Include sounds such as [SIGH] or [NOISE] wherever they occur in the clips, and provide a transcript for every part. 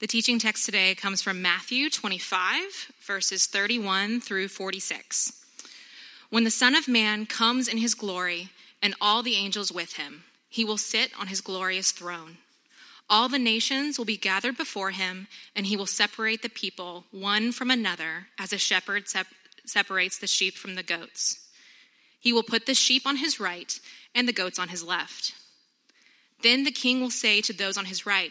The teaching text today comes from Matthew 25, verses 31 through 46. When the Son of Man comes in his glory and all the angels with him, he will sit on his glorious throne. All the nations will be gathered before him, and he will separate the people one from another as a shepherd sep- separates the sheep from the goats. He will put the sheep on his right and the goats on his left. Then the king will say to those on his right,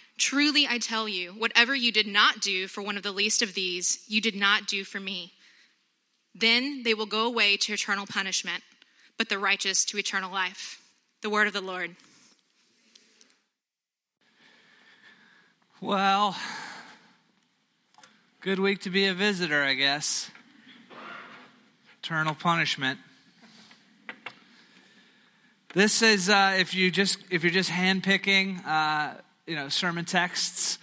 Truly I tell you, whatever you did not do for one of the least of these, you did not do for me. Then they will go away to eternal punishment, but the righteous to eternal life. The word of the Lord. Well, good week to be a visitor, I guess. Eternal punishment. This is uh, if you just if you're just handpicking, uh, you know, sermon texts,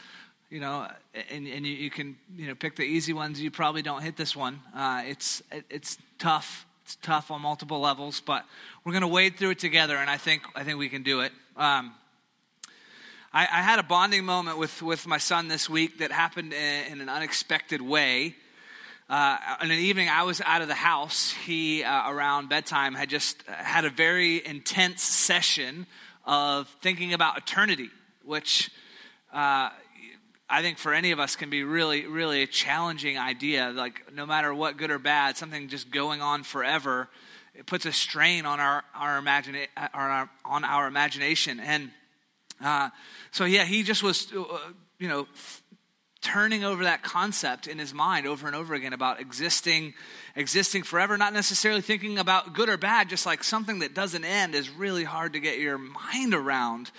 you know, and, and you, you, can you know pick the easy ones. You probably don't hit this one. Uh, it's it, it's tough. It's tough on multiple levels, but we're going to wade through it together, and I think I think we can do it. Um, I, I, had a bonding moment with with my son this week that happened in, in an unexpected way uh, in an evening I was out of the house, he, uh, around bedtime, had just had a very intense session of thinking about eternity, which uh, I think for any of us can be really, really a challenging idea. Like, no matter what, good or bad, something just going on forever, it puts a strain on our, our, imagina- our on our imagination. And uh, so, yeah, he just was, uh, you know, turning over that concept in his mind over and over again about existing existing forever not necessarily thinking about good or bad just like something that doesn't end is really hard to get your mind around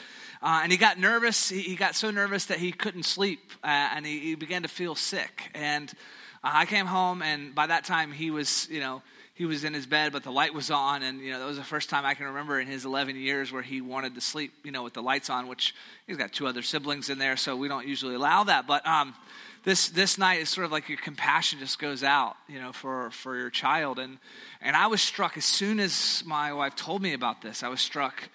uh, and he got nervous he, he, got so nervous that he couldn't sleep uh, and he, he, began to feel sick and uh, i came home and by that time he was you know he was in his bed, but the light was on, and you know that was the first time I can remember in his 11 years where he wanted to sleep, you know, with the lights on. Which he's got two other siblings in there, so we don't usually allow that. But um, this this night is sort of like your compassion just goes out, you know, for for your child, and and I was struck as soon as my wife told me about this. I was struck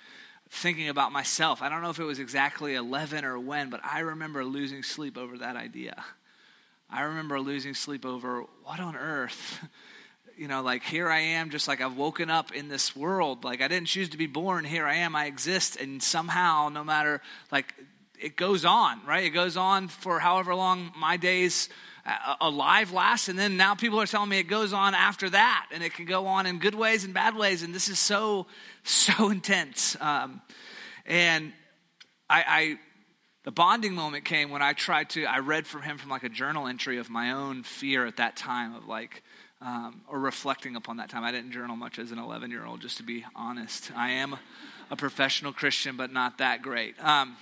thinking about myself. I don't know if it was exactly 11 or when, but I remember losing sleep over that idea. I remember losing sleep over what on earth [LAUGHS] you know, like here I am, just like I've woken up in this world. Like I didn't choose to be born. Here I am. I exist. And somehow, no matter, like, it goes on, right? It goes on for however long my days uh, alive last. And then now people are telling me it goes on after that. And it can go on in good ways and bad ways. And this is so, so [LAUGHS] intense. Um, and I, I the bonding moment came when I tried to, I read from him from like a journal entry of my own fear at that time of like, um, or reflecting upon that time. I didn't journal much as an 11 year old, just to be honest. I am a professional Christian, but not that great. Um,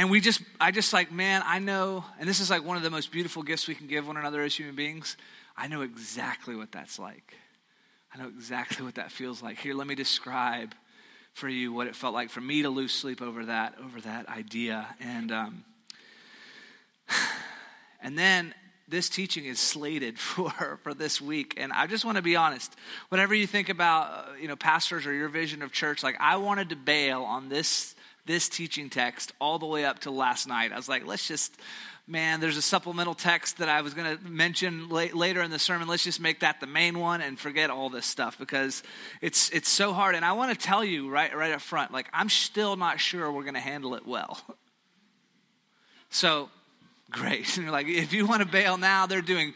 and we just, I just like, man, I know, and this is like one of the most beautiful gifts we can give one another as human beings. I know exactly what that's like. I know exactly what that feels like. Here, let me describe for you what it felt like for me to lose sleep over that, over that idea. And, um, [SIGHS] And then this teaching is slated [LAUGHS] for, for this week. And I just want to be honest. Whatever you think about, uh, you know, pastors or your vision of church, like I wanted to bail on this this teaching text all the way up to last night. I was like, let's just, man, there's a supplemental text that I was going to mention late, later in the sermon. Let's just make that the main one and forget all this stuff because it's it's so hard. And I want to tell you right right up front, like I'm still not sure we're going to handle it well. [LAUGHS] So great. And [LAUGHS] you're like, if you want to bail now, they're doing,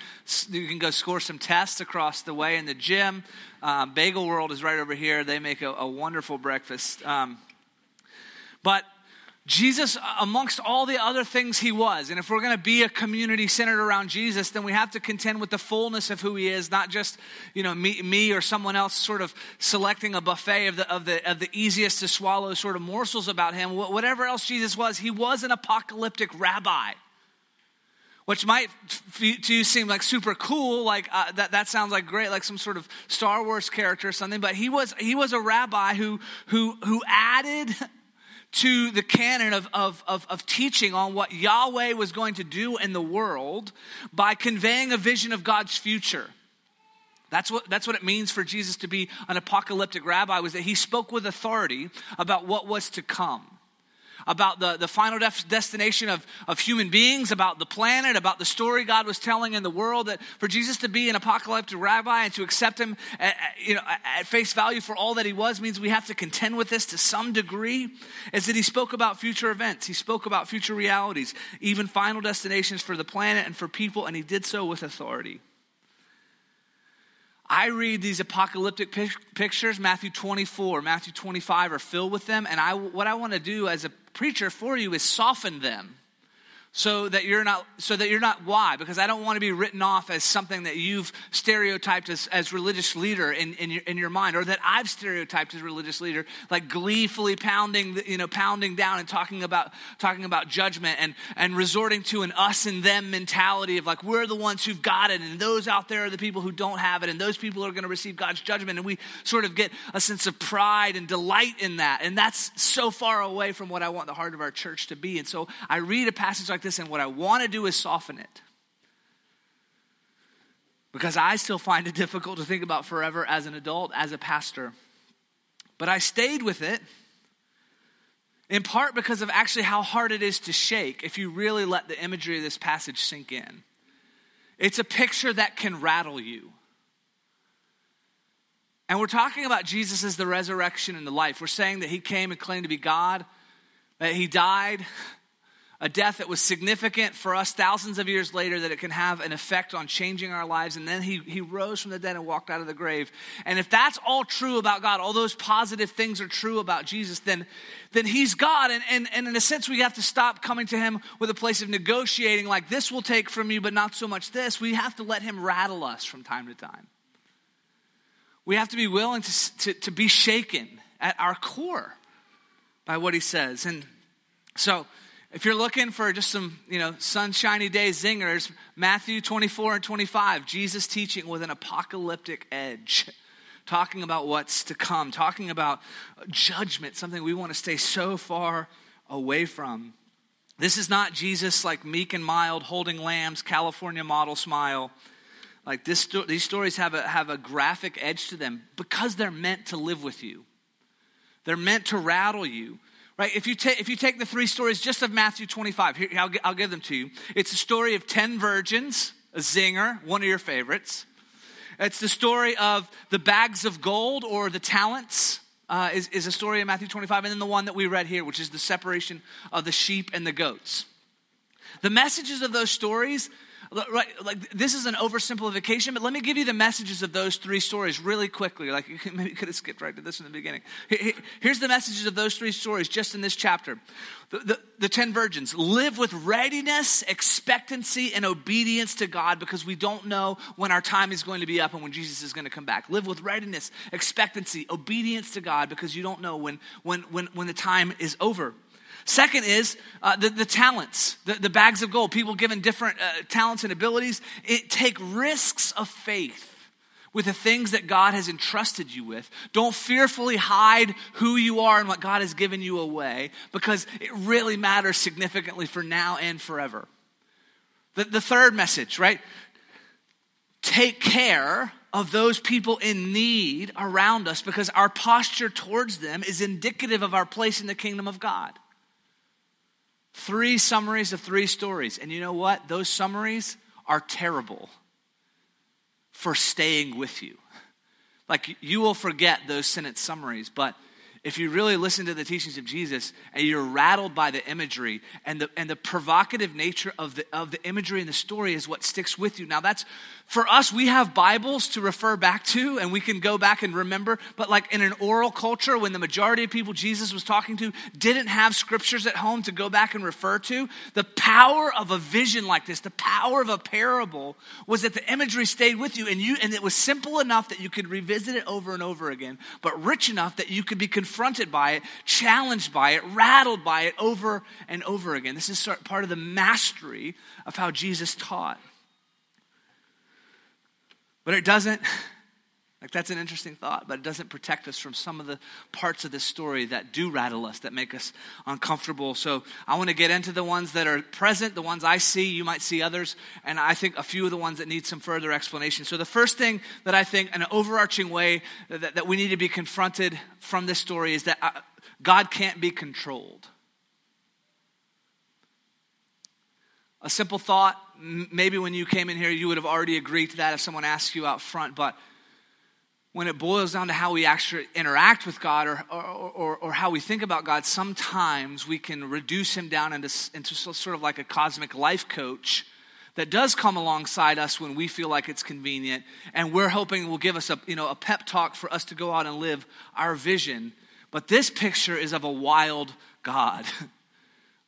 you can go score some tests across the way in the gym. Um, Bagel World is right over here. They make a, a wonderful breakfast. Um, but Jesus, amongst all the other things he was, and if we're going to be a community centered around Jesus, then we have to contend with the fullness of who he is, not just you know me, me or someone else sort of selecting a buffet of the, of the of the easiest to swallow sort of morsels about him. Whatever else Jesus was, he was an apocalyptic rabbi which might to you seem like super cool like uh, that, that sounds like great like some sort of star wars character or something but he was he was a rabbi who who who added [LAUGHS] to the canon of, of, of, of, teaching on what yahweh was going to do in the world by conveying a vision of god's future. That's what, that's what it means for jesus to be an apocalyptic rabbi was that he spoke with authority about what was to come about the, the final def- destination of, of human beings, about the planet, about the story God was telling in the world. That for Jesus to be an apocalyptic rabbi and to accept him at, you know, at face value for all that he was means we have to contend with this to some degree. Is that he spoke about future events, he spoke about future realities, even final destinations for the planet and for people, and he did so with authority. I read these apocalyptic pictures, Matthew 24, Matthew 25 are filled with them. And I, what I want to do as a preacher for you is soften them so that you're not so that you're not why because i don't want to be written off as something that you've stereotyped as, as religious leader in, in, your, in your mind or that i've stereotyped as religious leader like gleefully pounding you know pounding down and talking about talking about judgment and and resorting to an us and them mentality of like we're the ones who've got it and those out there are the people who don't have it and those people are going to receive god's judgment and we sort of get a sense of pride and delight in that and that's so far away from what i want the heart of our church to be and so i read a passage like this, and what I want to do is soften it. Because I still find it [LAUGHS] difficult to think about forever as an adult, as a pastor. But I stayed with it in part because of actually how hard it is to shake if you really let the imagery of this passage sink in. It's a picture that can rattle you. And we're talking about Jesus as the resurrection and the life. We're saying that he came and claimed to be God, that he died, a death that was significant for us thousands of years later, that it can have an effect on changing our lives. And then he, he rose from the dead and walked out of the grave. And if that's all true about God, all those positive things are true about Jesus, then, then he's God. And, and, and in a sense, we have to stop coming to him with a place of negotiating, like this will take from you, but not so much this. We have to let him rattle us from time to time. We have to be willing to, to, to be shaken at our core by what he says. And so, if you're looking for just some, you know, sunshiny day zingers, Matthew 24 and 25, Jesus teaching with an apocalyptic edge, talking about what's to come, talking about judgment, something we want to stay so far away from. This is not Jesus like meek and mild, holding lambs, California model smile. Like this, these stories have a, have a graphic edge to them because they're meant to live with you. They're meant to rattle you. Right? If you, take if you take the three stories just of Matthew 25, here, I'll, I'll give them to you. It's a story of 10 virgins, a zinger, one of your favorites. It's the story of the bags of gold or the talents, uh, is, is a story in Matthew 25. And then the one that we read here, which is the separation of the sheep and the goats. The messages of those stories right, like this is an oversimplification, but let me give you the messages of those three stories really quickly. Like you [LAUGHS] maybe could have skipped right to this in the beginning. Here's the messages of those three stories just in this chapter. The, the, the 10 virgins live with readiness, expectancy, and obedience to God because we don't know when our time is going to be up and when Jesus is going to come back. Live with readiness, expectancy, obedience to God because you don't know when, when, when, when the time is over. Second is uh, the, the talents, the, the bags of gold, people given different uh, talents and abilities. It, take risks of faith with the things that God has entrusted you with. Don't fearfully hide who you are and what God has given you away because it really matters significantly for now and forever. The, the third message, right? Take care of those people in need around us because our posture towards them is indicative of our place in the kingdom of God. Three summaries of three stories. And you know what? Those summaries are terrible for staying with you. Like you will forget those sentence summaries, but if you really listen to the teachings of Jesus and you're rattled by the imagery and the, and the provocative nature of the, of the imagery and the story is what sticks with you. Now, that's for us, we have Bibles to refer back to and we can go back and remember. But, like in an oral culture, when the majority of people Jesus was talking to didn't have scriptures at home to go back and refer to, the power of a vision like this, the power of a parable, was that the imagery stayed with you and, you, and it was simple enough that you could revisit it over and over again, but rich enough that you could be confronted by it, challenged by it, rattled by it over and over again. This is part of the mastery of how Jesus taught. But it doesn't, like that's an interesting thought, but it doesn't protect us from some of the parts of this story that do rattle us, that make us uncomfortable. So I want to get into the ones that are present, the ones I see, you might see others, and I think a few of the ones that need some further explanation. So the first thing that I think, an overarching way that, that we need to be confronted from this story is that uh, God can't be controlled. A simple thought, maybe when you came in here, you would have already agreed to that if someone asked you out front, but when it boils down to how we actually interact with God or, or, or, or, how we think about God, sometimes we can reduce him down into, into sort of like a cosmic life coach that does come alongside us when we feel like it's convenient. And we're hoping will give us a, you know, a pep talk for us to go out and live our vision. But this picture is of a wild God. [LAUGHS]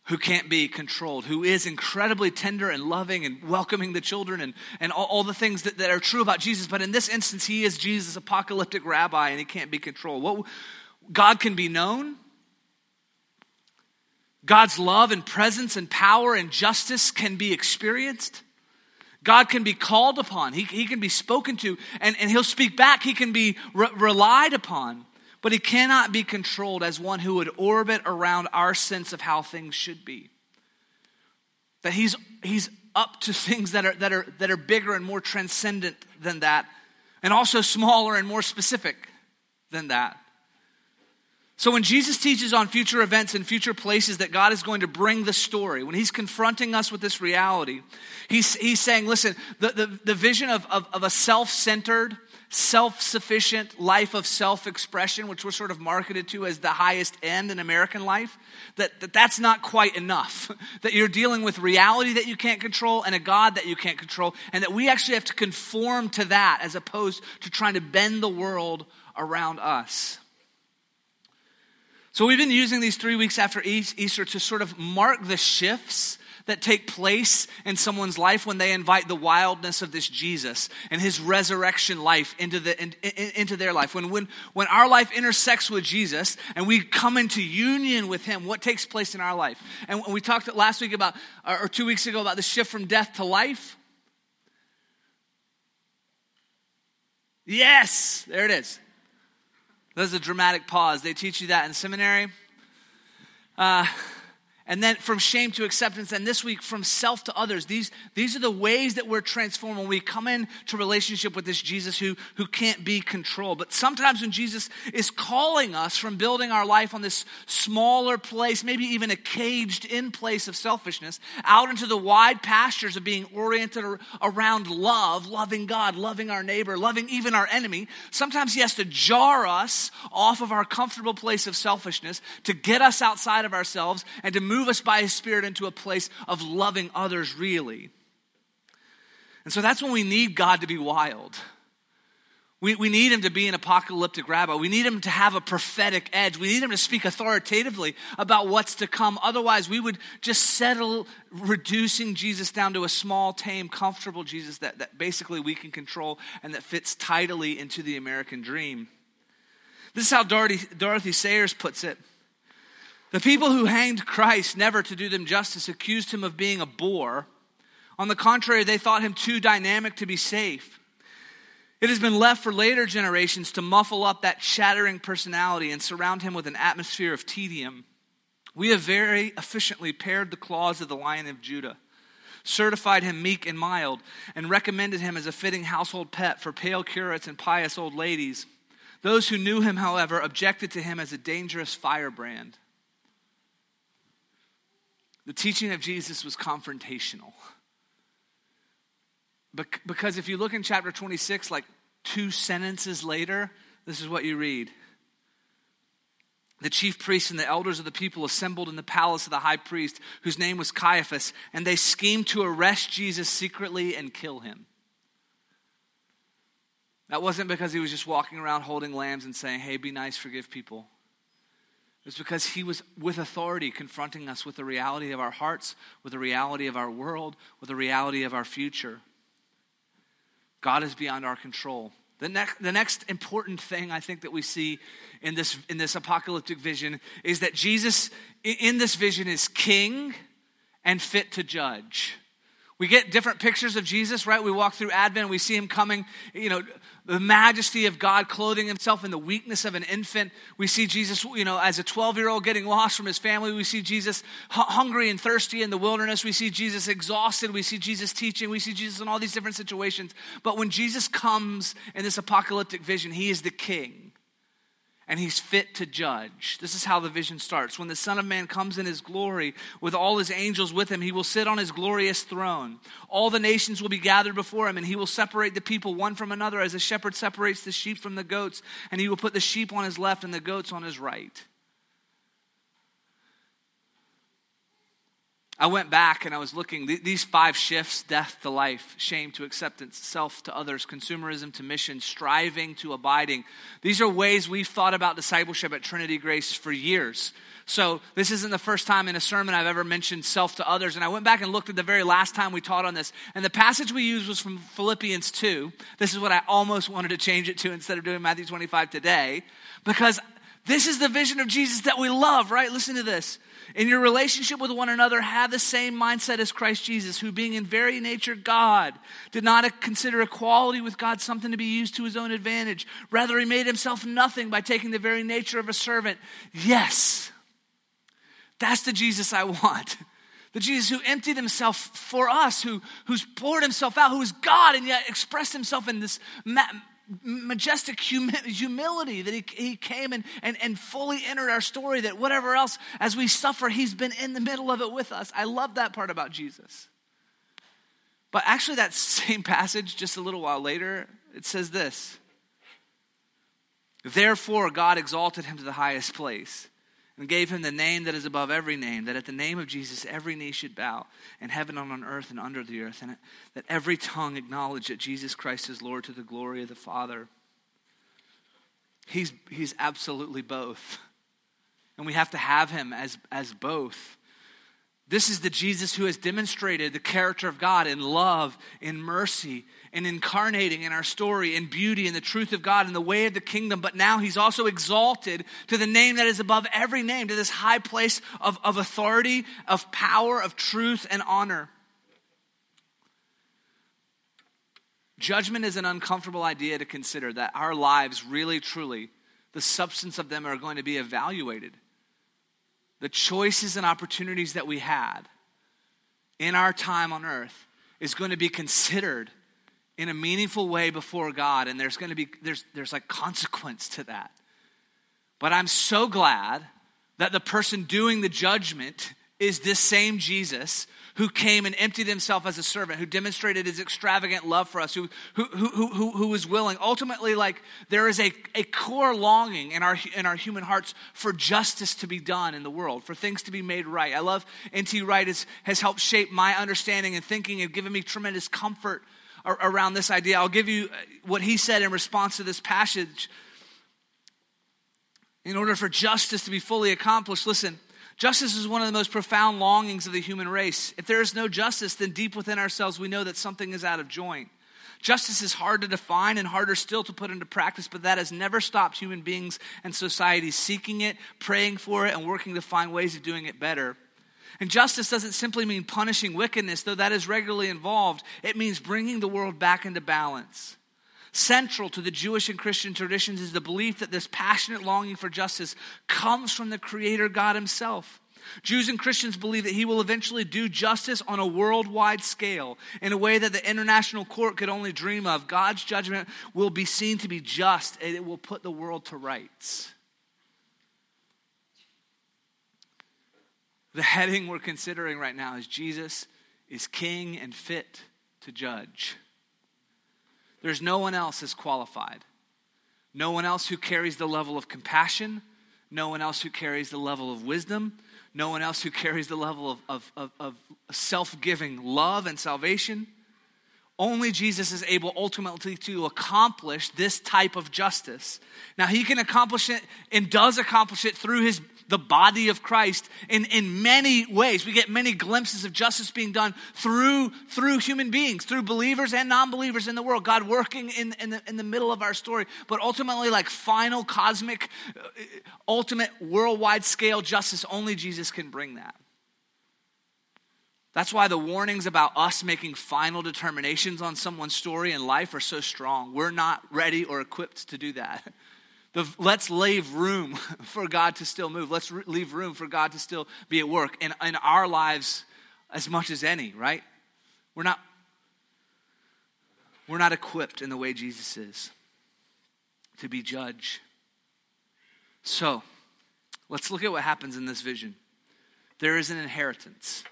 who can't be controlled, who is incredibly tender and loving and welcoming the children and, and all, all the things that, that are true about Jesus. But in this instance, he is Jesus, apocalyptic rabbi, and he can't be controlled. What, God can be known. God's love and presence and power and justice can be experienced. God can be called upon. He, he can be spoken to, and, and he'll speak back. He can be re- relied upon but he cannot be controlled as one who would orbit around our sense of how things should be. That he's, he's up to [LAUGHS] things that are, that, are, that are bigger and more transcendent than that, and also smaller and more specific than that. So, when Jesus teaches on future events and future places that God is going to bring the story, when he's confronting us with this reality, he's, he's saying, listen, the, the, the vision of, of, of a self centered, self sufficient life of self expression, which we're sort of marketed to as the highest end in American life, that, that that's not quite enough. [LAUGHS] that you're dealing with reality that you can't control and a God that you can't control, and that we actually have to conform to that as opposed to trying to bend the world around us. So, we've been using these three weeks after Easter to sort of mark the shifts that take place in someone's life when they invite the wildness of this Jesus and his resurrection life into, the, in, in, into their life. When, when, when our life intersects with Jesus and we come into union with him, what takes place in our life? And we talked last week about, or two weeks ago, about the shift from death to life. Yes, there it is. There's a dramatic pause. They teach you that in seminary. Uh, and then from shame to acceptance, and this week from self to others. These, these are the ways that we're transformed when we come into relationship with this Jesus who, who can't be controlled. But sometimes when Jesus is calling us from building our life on this smaller place, maybe even a caged in place of selfishness, out into the wide pastures of being oriented around love, loving God, loving our neighbor, loving even our enemy, sometimes he has to jar us off of our comfortable place of selfishness to get us outside of ourselves and to move move us by His Spirit into a place of loving others really. And so that's when we need God to be wild. We, we need him to be an apocalyptic rabbi. We need him to have a prophetic edge. We need him to speak authoritatively about what's to come. Otherwise, we would just settle reducing Jesus down to a small, tame, comfortable Jesus that, that basically we can control and that fits tidily into the American dream. This is how Dorothy, Dorothy Sayers puts it. The people who hanged Christ, never to do them justice, accused him of being a bore. On the contrary, they thought him too dynamic to be safe. It has been left for later generations to muffle up that shattering personality and surround him with an atmosphere of tedium. We have very efficiently pared the claws of the lion of Judah certified him meek and mild, and recommended him as a fitting household pet for pale curates and pious old ladies. Those who knew him, however, objected to him as a dangerous firebrand. The teaching of Jesus was confrontational. Because if you look in chapter 26, like two sentences later, this is what you read. The chief priests and the elders of the people assembled in the palace of the high priest, whose name was Caiaphas, and they schemed to arrest Jesus secretly and kill him. That wasn't because he was just walking around holding lambs and saying, hey, be nice, forgive people. It was because he was with authority confronting us with the reality of our hearts, with the reality of our world, with the reality of our future. God is beyond our control. The next, the next important thing I think that we see in this, in this apocalyptic vision is that Jesus, in this vision, is king and fit to judge. We get different pictures of Jesus, right? We walk through Advent, we see him coming, you know, the majesty of God clothing himself in the weakness of an infant. We see Jesus, you know, as a 12 year old getting lost from his family. We see Jesus hungry and thirsty in the wilderness. We see Jesus exhausted. We see Jesus teaching. We see Jesus in all these different situations. But when Jesus comes in this apocalyptic vision, he is the king and he's fit to judge. This is how the vision starts. When the Son of Man comes in his glory with all his angels with him, he will sit on his glorious throne. All the nations will be gathered before him, and he will separate the people one from another as a shepherd separates the sheep from the goats, and he will put the sheep on his left and the goats on his right. I went back and I was looking, these five shifts death to life, shame to acceptance, self to others, consumerism to mission, striving to abiding. These are ways we've thought about discipleship at Trinity Grace for years. So, this isn't the first time in a sermon I've ever mentioned self to others. And I went back and looked at the very last time we taught on this. And the passage we used was from Philippians 2. This is what I almost wanted to change it to instead of doing Matthew 25 today, because this is the vision of Jesus that we love, right? Listen to this. In your relationship with one another, have the same mindset as Christ Jesus, who, being in very nature God, did not consider equality with God something to be used to his own advantage. Rather, he made himself nothing by taking the very nature of a servant. Yes, that's the Jesus I want. The Jesus who emptied himself for us, who, who's poured himself out, who is God and yet expressed himself in this majestic humility that he, he came and, and, and fully entered our story, that whatever else, as we suffer, he's been in the middle of it with us. I love that part about Jesus. But actually, that same passage, just a little while later, it says this Therefore, God exalted him to the highest place and gave him the name that is above every name, that at the name of Jesus every knee should bow, in heaven and on earth and under the earth, and that every tongue acknowledge that Jesus Christ is Lord to the glory of the Father. He's, he's absolutely both. And we have to have him as, as both. This is the Jesus who has demonstrated the character of God in love, in mercy, and incarnating in our story, and beauty, and the truth of God, and the way of the kingdom. But now he's also exalted to the name that is above every name, to this high place of, of authority, of power, of truth, and honor. Judgment is an uncomfortable idea to consider that our lives really, truly, the substance of them are going to be evaluated the choices and opportunities that we had in our time on earth is going to be considered in a meaningful way before God and there's going to be there's there's like consequence to that. But I'm so glad that the person doing the judgment is this same Jesus who came and emptied himself as a servant, who demonstrated his extravagant love for us, who, who, who, who, who was willing. Ultimately, like there is a, a core longing in our, in our human hearts for justice to be done in the world, for things to be made right. I love N.T. Wright has, has helped shape my understanding and thinking and given me tremendous comfort around this idea. I'll give you uh, what he said in response to this passage. In order for justice to be fully accomplished, listen, Justice is one of the most profound longings of the human race. If there is no justice, then deep within ourselves we know that something is out of joint. Justice is hard to define and harder still to put into practice, but that has never stopped human beings and society seeking it, praying for it, and working to find ways of doing it better. And justice doesn't simply mean punishing wickedness, though that is regularly involved. It means bringing the world back into balance. Central to the Jewish and Christian traditions is the belief that this passionate longing for justice comes from the Creator God Himself. Jews and Christians believe that he will eventually do justice on a worldwide scale in a way that the international court could only dream of. God's judgment will be seen to be just and it will put the world to rights. The heading we're considering right now is Jesus is king and fit to judge. There's no one else as qualified. No one else who carries the level of compassion, no one else who carries the level of wisdom, no one else who carries the level of, of, of, of self giving love and salvation. Only Jesus is able ultimately to accomplish this type of justice. Now, he can accomplish it and does accomplish it through his the body of Christ in, in many ways. We get many glimpses of justice being done through, through human beings, through believers and non believers in the world. God working in, in, the, in the middle of our story. But ultimately, like final, cosmic, uh, ultimate, worldwide scale justice, only Jesus can bring that. That's why the warnings about us making final determinations on someone's story and life are so strong. We're not ready or equipped to do that. [LAUGHS] The, let's leave room [LAUGHS] for God to still move. Let's re- leave room for God to still be at work in, in our lives as much as any, right? We're not, we're not equipped in the way Jesus is to be judge. So, let's look at what happens in this vision. There is an inheritance.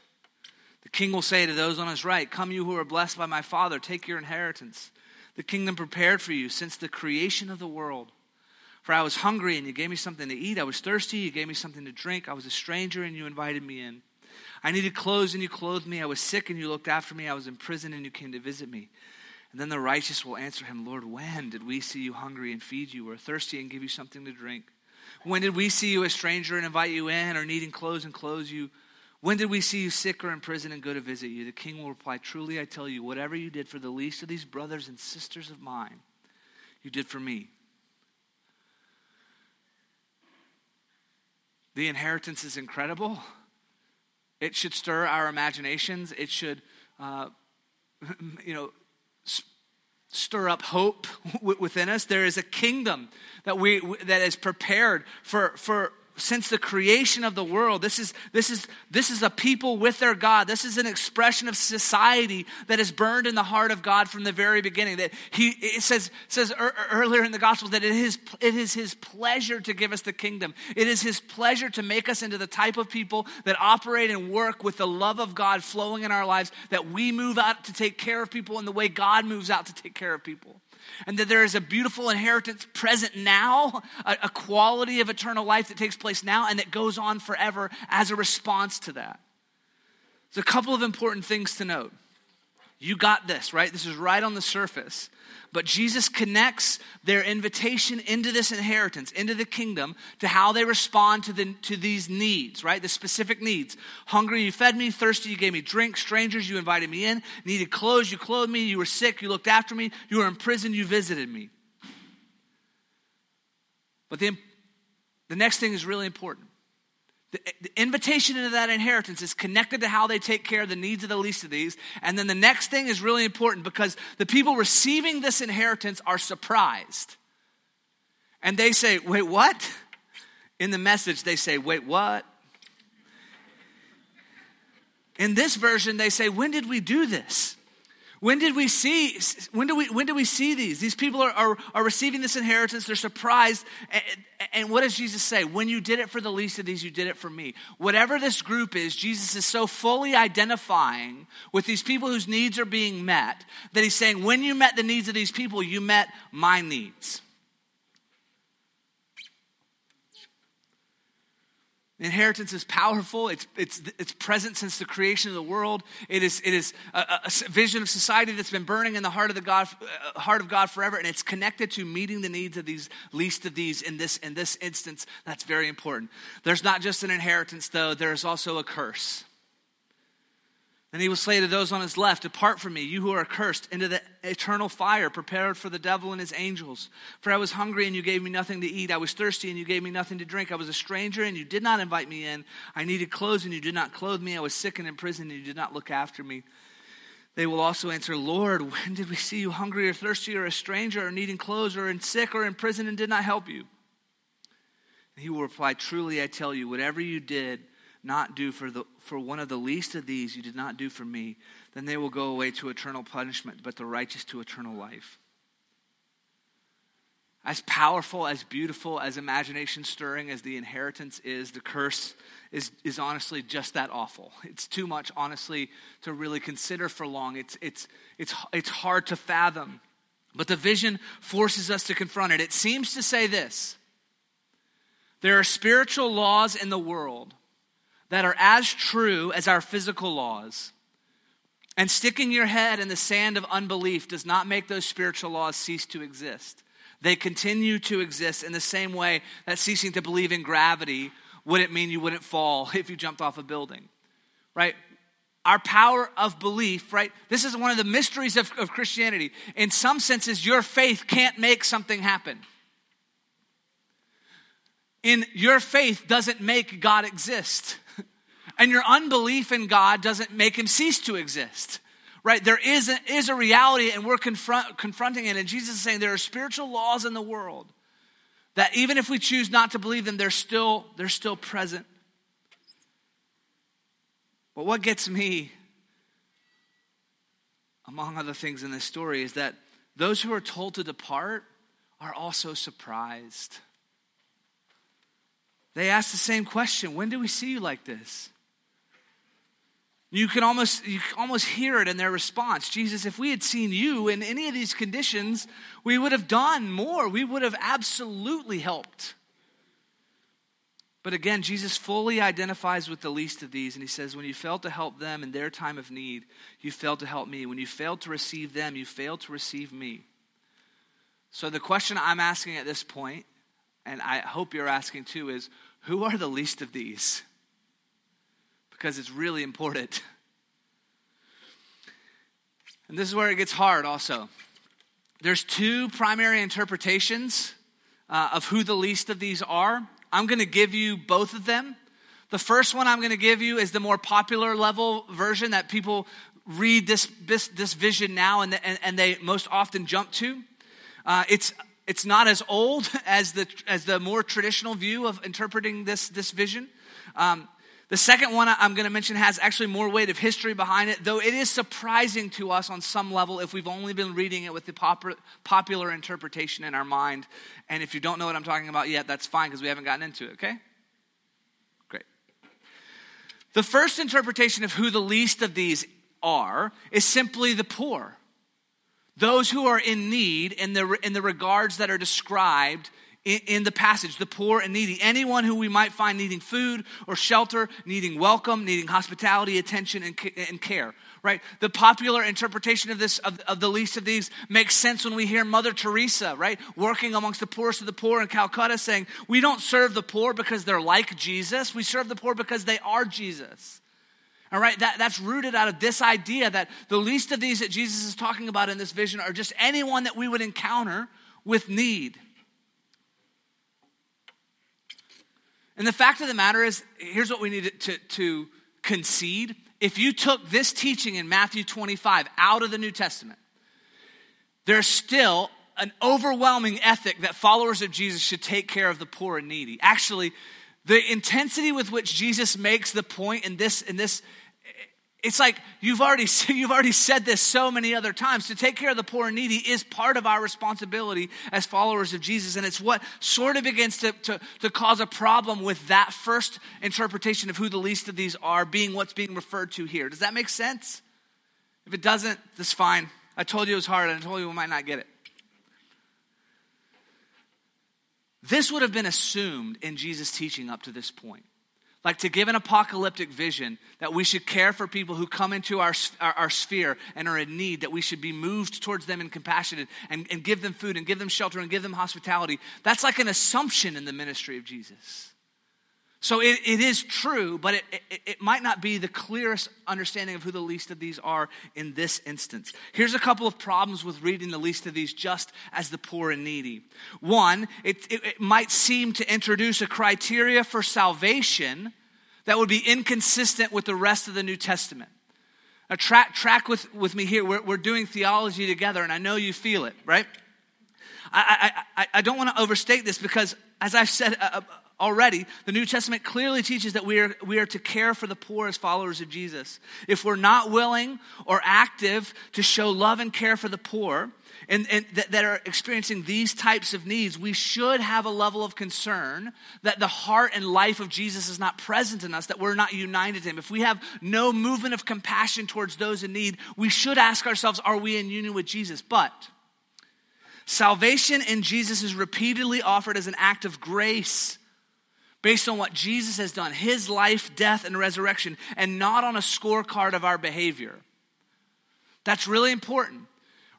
The king will say to those on his right, Come, you who are blessed by my Father, take your inheritance, the kingdom prepared for you since the creation of the world. For I was hungry and you gave me something to eat. I was thirsty, you gave me something to drink. I was a stranger and you invited me in. I needed clothes and you clothed me. I was sick and you looked after me. I was in prison and you came to visit me. And then the righteous will answer him, Lord, when did we see you hungry and feed you, or thirsty and give you something to drink? When did we see you a stranger and invite you in, or needing clothes and clothe you? When did we see you sick or in prison and go to visit you? The king will reply, Truly I tell you, whatever you did for the least of these brothers and sisters of mine, you did for me. The inheritance is incredible. It should stir our imaginations. It should, uh, [LAUGHS] you know, stir up hope [LAUGHS] within us. There is a kingdom that we that is prepared for for since the creation of the world. This is, this, is, this is a people with their God. This is an expression of society that is burned in the heart of God from the very beginning. That he, it says, says earlier in the Gospels that it is, it is His pleasure to give us the kingdom. It is His pleasure to make us into the type of people that operate and work with the love of God flowing in our lives, that we move out to take care of people in the way God moves out to take care of people and that there is a beautiful inheritance present now, a, a, quality of eternal life that takes place now and that goes on forever as a response to that. There's a couple of important things to note. You got this, right? This is right on the surface. But Jesus connects their invitation into this inheritance, into the kingdom, to how they respond to, the, to these needs, right? The specific needs. Hungry, you fed me. Thirsty, you gave me drink. Strangers, you invited me in. Needed clothes, you clothed me. You were sick, you looked after me. You were in prison, you visited me. But the, the next thing is really important. The, the invitation into that inheritance is connected to how they take care of the needs of the least of these. And then the next thing is really important because the people receiving this inheritance are surprised. And they say, Wait, what? In the message, they say, Wait, what? In this version, they say, When did we do this? When did we see, when do we, when do we see these? These people are, are, are receiving this inheritance. They're surprised. And, and what does Jesus say? When you did it for the least of these, you did it for me. Whatever this group is, Jesus is so fully identifying with these people whose needs are being met that he's saying, when you met the needs of these people, you met my needs. Inheritance is powerful. It's, it's, it's present since the creation of the world. It is, it is a, a vision of society that's been burning in the heart of, the God, uh, heart of God forever, and it's connected to meeting the needs of these least of these in this, in this instance. That's very important. There's not just an inheritance, though, there's also a curse. And he will say to those on his left, Depart from me, you who are cursed, into the eternal fire prepared for the devil and his angels. For I was hungry, and you gave me nothing to eat. I was thirsty, and you gave me nothing to drink. I was a stranger, and you did not invite me in. I needed clothes, and you did not clothe me. I was sick and in prison, and you did not look after me. They will also answer, Lord, when did we see you hungry or thirsty or a stranger or needing clothes or in sick or in prison and did not help you? And he will reply, Truly I tell you, whatever you did, not do for, the, for one of the least of these, you did not do for me, then they will go away to eternal punishment, but the righteous to eternal life. As powerful, as beautiful, as imagination stirring as the inheritance is, the curse is, is honestly just that awful. It's too much, honestly, to really consider for long. It's, it's, it's, it's hard to fathom. But the vision forces us to confront it. It seems to say this there are spiritual laws in the world that are as true as our physical laws. And sticking your head in the sand of unbelief does not make those spiritual laws cease to exist. They continue to exist in the same way that ceasing to believe in gravity wouldn't mean you wouldn't fall [LAUGHS] if you jumped off a building, right? Our power of belief, right? This is one of the mysteries of, of Christianity. In some senses, your faith can't make something happen. In your faith doesn't make God exist. And your unbelief in God doesn't make him cease to exist. Right? There is a, is a reality, and we're confront, confronting it. And Jesus is saying there are spiritual laws in the world that even if we choose not to believe them, they're still, they're still present. But what gets me, among other things in this story, is that those who are told to depart are also surprised. They ask the same question When do we see you like this? You can almost you can almost hear it in their response. Jesus, if we had seen you in any of these conditions, we would have done more. We would have absolutely helped. But again, Jesus fully identifies with the least of these, and he says, When you failed to help them in their time of need, you failed to help me. When you failed to receive them, you failed to receive me. So the question I'm asking at this point, and I hope you're asking too, is who are the least of these? Because it's really important. [LAUGHS] And this is where it gets hard also. There's two primary interpretations uh, of who the least of these are. I'm going to give you both of them. The first one I'm going to give you is the more popular level version that people read this, this, this vision now and, and, and, they most often jump to. Uh, it's, it's not as old [LAUGHS] as the, as the more traditional view of interpreting this, this vision. Um, the second one I'm going to mention has actually more weight of history behind it, though it is surprising to us on some level if we've only been reading it with the popular interpretation in our mind. And if you don't know what I'm talking about yet, that's fine because we haven't gotten into it, okay? Great. The first interpretation of who the least of these are is simply the poor. Those who are in need in the, in the regards that are described in, in the passage the poor and needy. Anyone who we might find needing food or shelter, needing welcome, needing hospitality, attention, and, and care right? The popular interpretation of this, of, of, the least of these, makes sense when we hear Mother Teresa, right? Working amongst the poorest of the poor in Calcutta saying, We don't serve the poor because they're like Jesus, we serve the poor because they are Jesus. All right, that, that's rooted out of this idea that the least of these that Jesus is talking about in this vision are just anyone that we would encounter with need. And the fact of the matter is, here's what we need to, to concede. If you took this teaching in Matthew 25 out of the New Testament, there's still an overwhelming ethic that followers of Jesus should take care of the poor and needy. Actually, the intensity with which Jesus makes the point in this, in this it's like you've already, [LAUGHS] you've already said this so many other times. To take care of the poor and needy is part of our responsibility as followers of Jesus. And it's what sort of begins to, to, to cause a problem with that first interpretation of who the least of these are being what's being referred to here. Does that make sense? If it doesn't, that's fine. I told you it was hard and I told you we might not get it. This would have been assumed in Jesus' teaching up to this point like to give an apocalyptic vision that we should care for people who come into our, our, our, sphere and are in need, that we should be moved towards them and compassionate and, and give them food and give them shelter and give them hospitality. That's like an assumption in the ministry of Jesus. So it, it is true, but it, it, it, might not be the clearest understanding of who the least of these are in this instance. Here's a couple of problems with reading the least of these just as the poor and needy. One, it, it might seem to introduce a criteria for salvation that would be inconsistent with the rest of the New Testament. Now, track, track with, with me here. We're, we're doing theology together, and I know you feel it, right? I, I, I, I don't want to overstate this because, as I've said a, already, the New Testament clearly teaches that we are, we are to care for the poor as followers of Jesus. If we're not willing or active to show love and care for the poor, and, and that, that are experiencing these types of needs, we should have a level of concern that the heart and life of Jesus is not present in us, that we're not united to Him. If we have no movement of compassion towards those in need, we should ask ourselves, are we in union with Jesus? But salvation in Jesus is repeatedly offered as an act of grace based on what Jesus has done, his life, death, and resurrection, and not on a scorecard of our behavior. That's really important,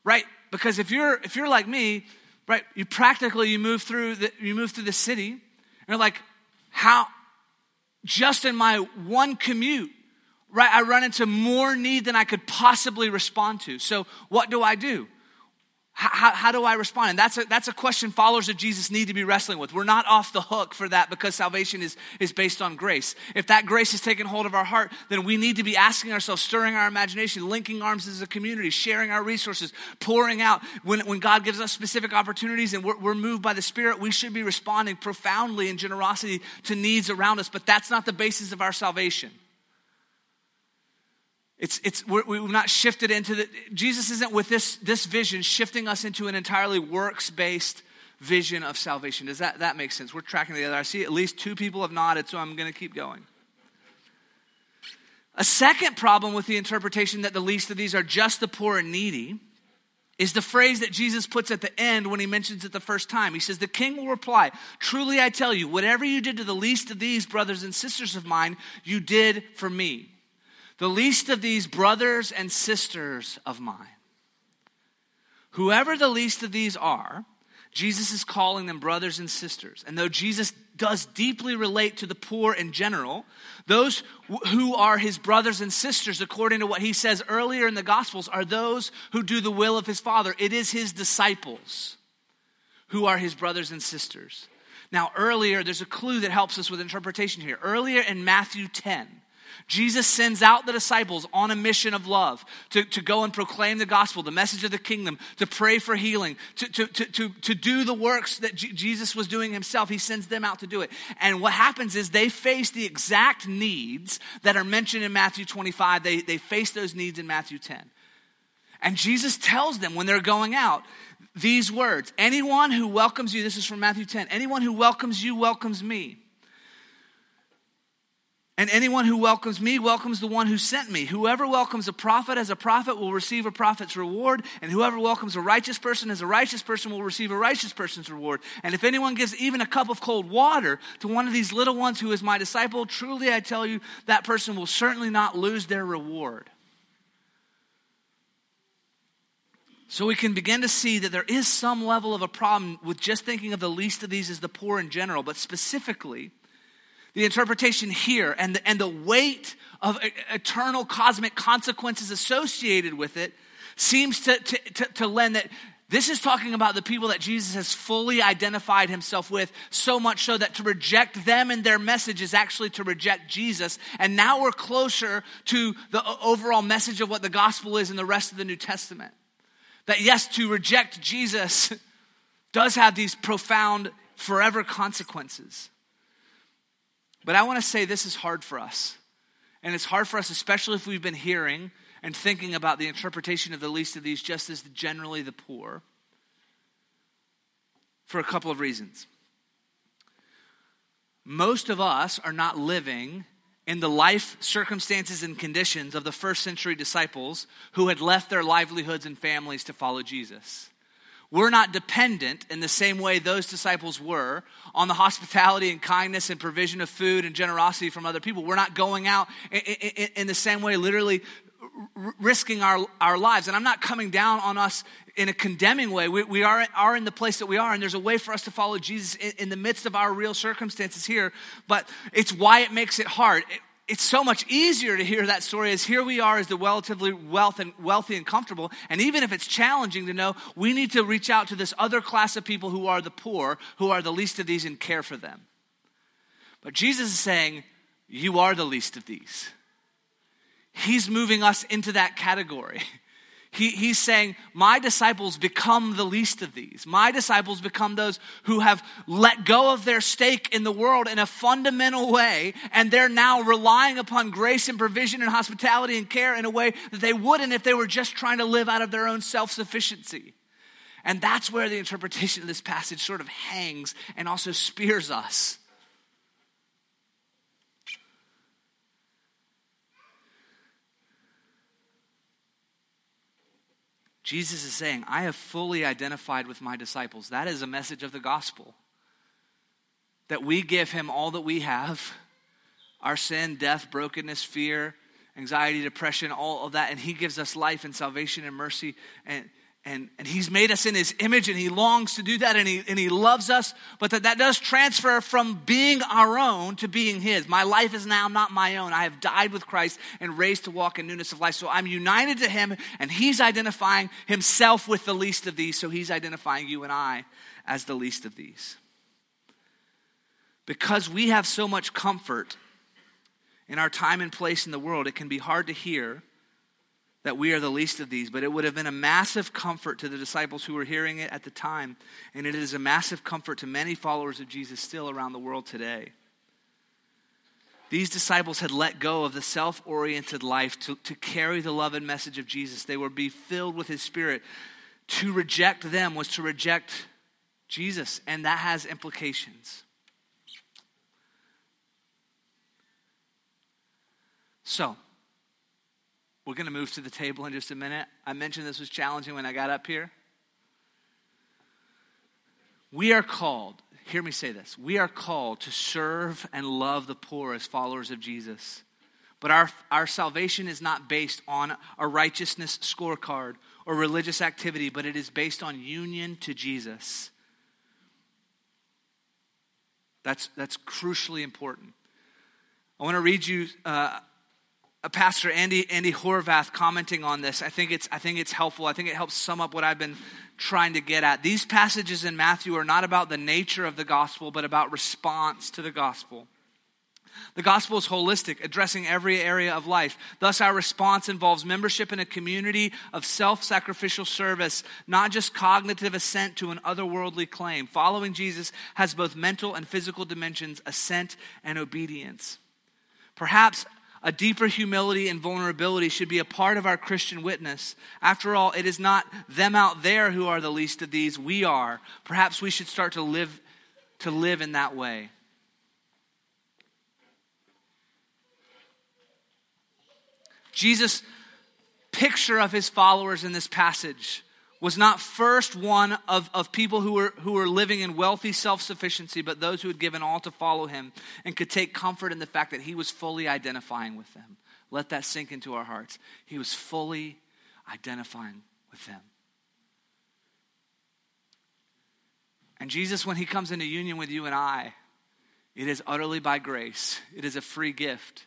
right? Because if you're if you're like me, right, you practically you move through the, you move through the city, and you're like, how just in my one commute, right, I run into more need than I could possibly respond to. So what do I do? How, how, do I respond? And that's a, that's a question followers of Jesus need to be wrestling with. We're not off the hook for that because salvation is, is based on grace. If that grace has taken hold of our heart, then we need to be asking ourselves, stirring our imagination, linking arms as a community, sharing our resources, pouring out. When, when God gives us specific opportunities and we're, we're moved by the Spirit, we should be responding profoundly in generosity to needs around us. But that's not the basis of our salvation. It's, it's, we're, we've not shifted into the, Jesus isn't with this, this vision shifting us into an entirely works based vision of salvation. Does that, that make sense? We're tracking together. I see at least two people have nodded, so I'm going to keep going. A second problem with the interpretation that the least of these are just the poor and needy is the phrase that Jesus puts at the end when he mentions it the first time. He says, The king will reply, Truly I tell you, whatever you did to the least of these brothers and sisters of mine, you did for me the least of these brothers and sisters of mine. Whoever the least of these are, Jesus is calling them brothers and sisters. And though Jesus does deeply relate to the poor in general, those who are his brothers and sisters, according to what he says earlier in the Gospels, are those who do the will of his Father. It is his disciples who are his brothers and sisters. Now, earlier, there's a clue that helps us with interpretation here. Earlier in Matthew 10, Jesus sends out the disciples on a mission of love to, to go and proclaim the gospel, the message of the kingdom, to pray for healing, to, to, to, to, to do the works that G- Jesus was doing himself. He sends them out to do it. And what happens is they face the exact needs that are mentioned in Matthew 25. They, they face those needs in Matthew 10. And Jesus tells them when they're going out these words Anyone who welcomes you, this is from Matthew 10, anyone who welcomes you welcomes me. And anyone who welcomes me welcomes the one who sent me. Whoever welcomes a prophet as a prophet will receive a prophet's reward, and whoever welcomes a righteous person as a righteous person will receive a righteous person's reward. And if anyone gives even a cup of cold water to one of these little ones who is my disciple, truly I tell you, that person will certainly not lose their reward. So we can begin to see that there is some level of a problem with just thinking of the least of these as the poor in general, but specifically, the interpretation here and the, and the weight of eternal cosmic consequences associated with it seems to, to, to, to lend that this is talking about the people that Jesus has fully identified himself with, so much so that to reject them and their message is actually to reject Jesus. And now we're closer to the overall message of what the gospel is in the rest of the New Testament. That yes, to reject Jesus [LAUGHS] does have these profound, forever consequences. But I want to say this is hard for us. And it's hard for us, especially if we've been hearing and thinking about the interpretation of the least of these just as generally the poor, for a couple of reasons. Most of us are not living in the life circumstances and conditions of the first century disciples who had left their livelihoods and families to follow Jesus. We're not dependent in the same way those disciples were on the hospitality and kindness and provision of food and generosity from other people. We're not going out in, the same way, literally risking our, our lives. And I'm not coming down on us in a condemning way. We, we are, are in the place that we are, and there's a way for us to follow Jesus in, in the midst of our real circumstances here. But it's why it makes it hard. It, it's so much easier to hear that story as here we are as the relatively wealth and wealthy and comfortable. And even if it's challenging to know, we need to reach out to this other class of people who are the poor, who are the least of these, and care for them. But Jesus is saying, You are the least of these. He's moving us into that category. [LAUGHS] he, he's saying, My disciples become the least of these. My disciples become those who have let go of their stake in the world in a fundamental way, and they're now relying upon grace and provision and hospitality and care in a way that they wouldn't if they were just trying to live out of their own self sufficiency. And that's where the interpretation of this passage sort of hangs and also spears us. Jesus is saying, I have fully identified with my disciples. That is a message of the gospel. That we give him all that we have our sin, death, brokenness, fear, anxiety, depression, all of that. And he gives us life and salvation and mercy and, and, and he's made us in his image and he longs to do that and he, and he loves us but that that does transfer from being our own to being his. My life is now not my own. I have died with christ and raised to walk in newness of life. So i'm united to him and he's identifying himself with the least of these. So he's identifying you and i as the least of these. Because we have so much comfort in our time and place in the world it can be hard to hear that we are the least of these, but it would have been a massive comfort to the disciples who were hearing it at the time, and it is a massive comfort to many followers of Jesus still around the world today. These disciples had let go of the self oriented life to, to carry the love and message of Jesus. They were be filled with his spirit. To reject them was to reject Jesus, and that has implications. So, we're going to move to the table in just a minute. I mentioned this was challenging when I got up here. We are called, hear me say this, we are called to serve and love the poor as followers of Jesus. But our, our salvation is not based on a righteousness scorecard or religious activity, but it is based on union to Jesus. That's, that's crucially important. I want to read you uh, Pastor Andy, Andy Horvath commenting on this. I think, it's, I think it's helpful. I think it helps sum up what I've been trying to get at. These passages in Matthew are not about the nature of the gospel, but about response to the gospel. The gospel is holistic, addressing every area of life. Thus, our response involves membership in a community of self sacrificial service, not just cognitive assent to an otherworldly claim. Following Jesus has both mental and physical dimensions, assent and obedience. Perhaps a deeper humility and vulnerability should be a part of our Christian witness. After all, it is not them out there who are the least of these, we are. Perhaps we should start to live to live in that way. Jesus' picture of his followers in this passage was not first one of, of people who were, who were living in wealthy self sufficiency, but those who had given all to follow him and could take comfort in the fact that he was fully identifying with them. Let that sink into our hearts. He was fully identifying with them. And Jesus, when he comes into union with you and I, it is utterly by grace, it is a free gift.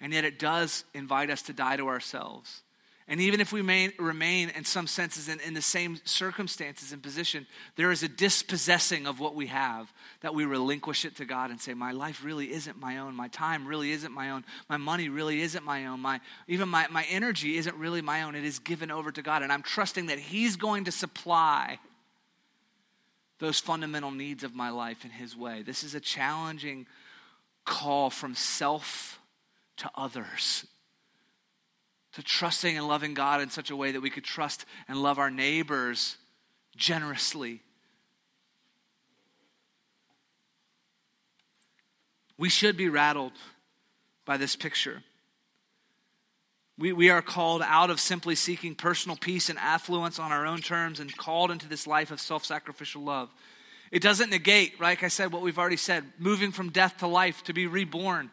And yet it does invite us to die to ourselves. And even if we may remain in some senses in, in, the same circumstances and position, there is a dispossessing of what we have that we relinquish it to God and say, My life really isn't my own. My time really isn't my own. My money really isn't my own. My, even my, my energy isn't really my own. It is given over to God. And I'm trusting that He's going to supply those fundamental needs of my life in His way. This is a challenging call from self to others to trusting and loving God in such a way that we could trust and love our neighbors generously. We should be rattled by this picture. We, we are called out of simply seeking personal peace and affluence on our own terms and called into this life of self sacrificial love. It doesn't negate, like I said, what we've already said, moving from death to life, to be reborn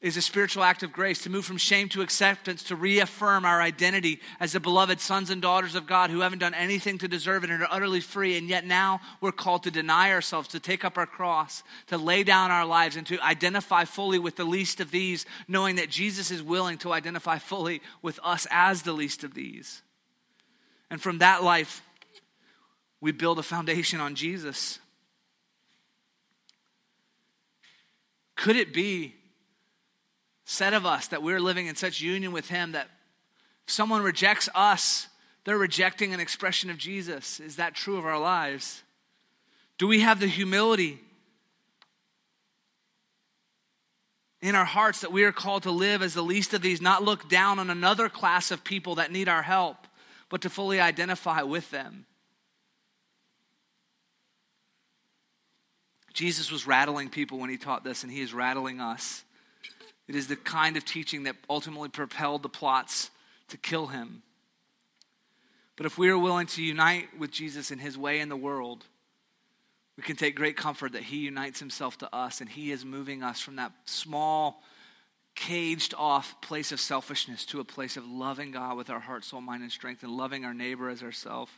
is a spiritual act of grace to move from shame to acceptance, to reaffirm our identity as the beloved sons and daughters of God who haven't done anything to deserve it and are utterly free. And yet now we're called to deny ourselves, to take up our cross, to lay down our lives, and to identify fully with the least of these, knowing that Jesus is willing to identify fully with us as the least of these. And from that life, we build a foundation on Jesus. Could it be? Said of us that we're living in such union with Him that if someone rejects us they're rejecting an expression of Jesus. Is that true of our lives? Do we have the humility in our hearts that we are called to live as the least of these, not look down on another class of people that need our help, but to fully identify with them? Jesus was rattling people when he taught this, and he is rattling us. It is the kind of teaching that ultimately propelled the plots to kill him. But if we are willing to unite with Jesus in his way in the world, we can take great comfort that he unites himself to us and he is moving us from that small, caged off place of selfishness to a place of loving God with our heart, soul, mind, and strength and loving our neighbor as ourselves.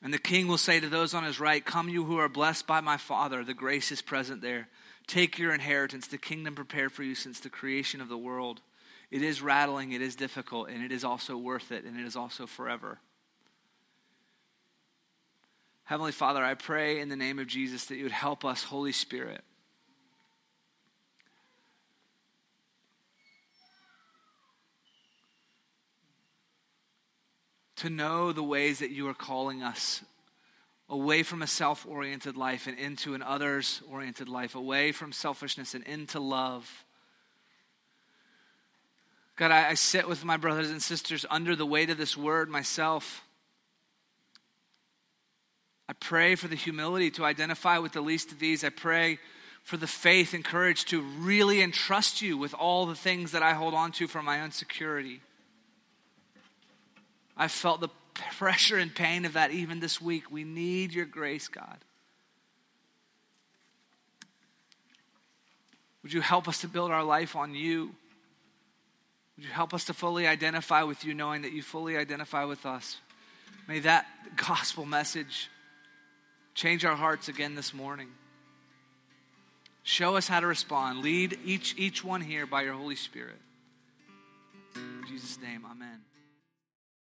And the king will say to those on his right, Come, you who are blessed by my Father, the grace is present there. Take your inheritance, the kingdom prepared for you since the creation of the world. It is rattling, it is difficult, and it is also worth it, and it is also forever. Heavenly Father, I pray in the name of Jesus that you would help us, Holy Spirit. To know the ways that you are calling us away from a self oriented life and into an others oriented life, away from selfishness and into love. God, I, I, sit with my brothers and sisters under the weight of this word myself. I pray for the humility to identify with the least of these. I pray for the faith and courage to really entrust you with all the things that I hold on to for my own security. I felt the pressure and pain of that even this week. We need your grace, God. Would you help us to build our life on you? Would you help us to fully identify with you, knowing that you fully identify with us? May that [LAUGHS] gospel message change our hearts again this morning. Show us how to respond. Lead each, each one here by your Holy Spirit. In Jesus' name, amen.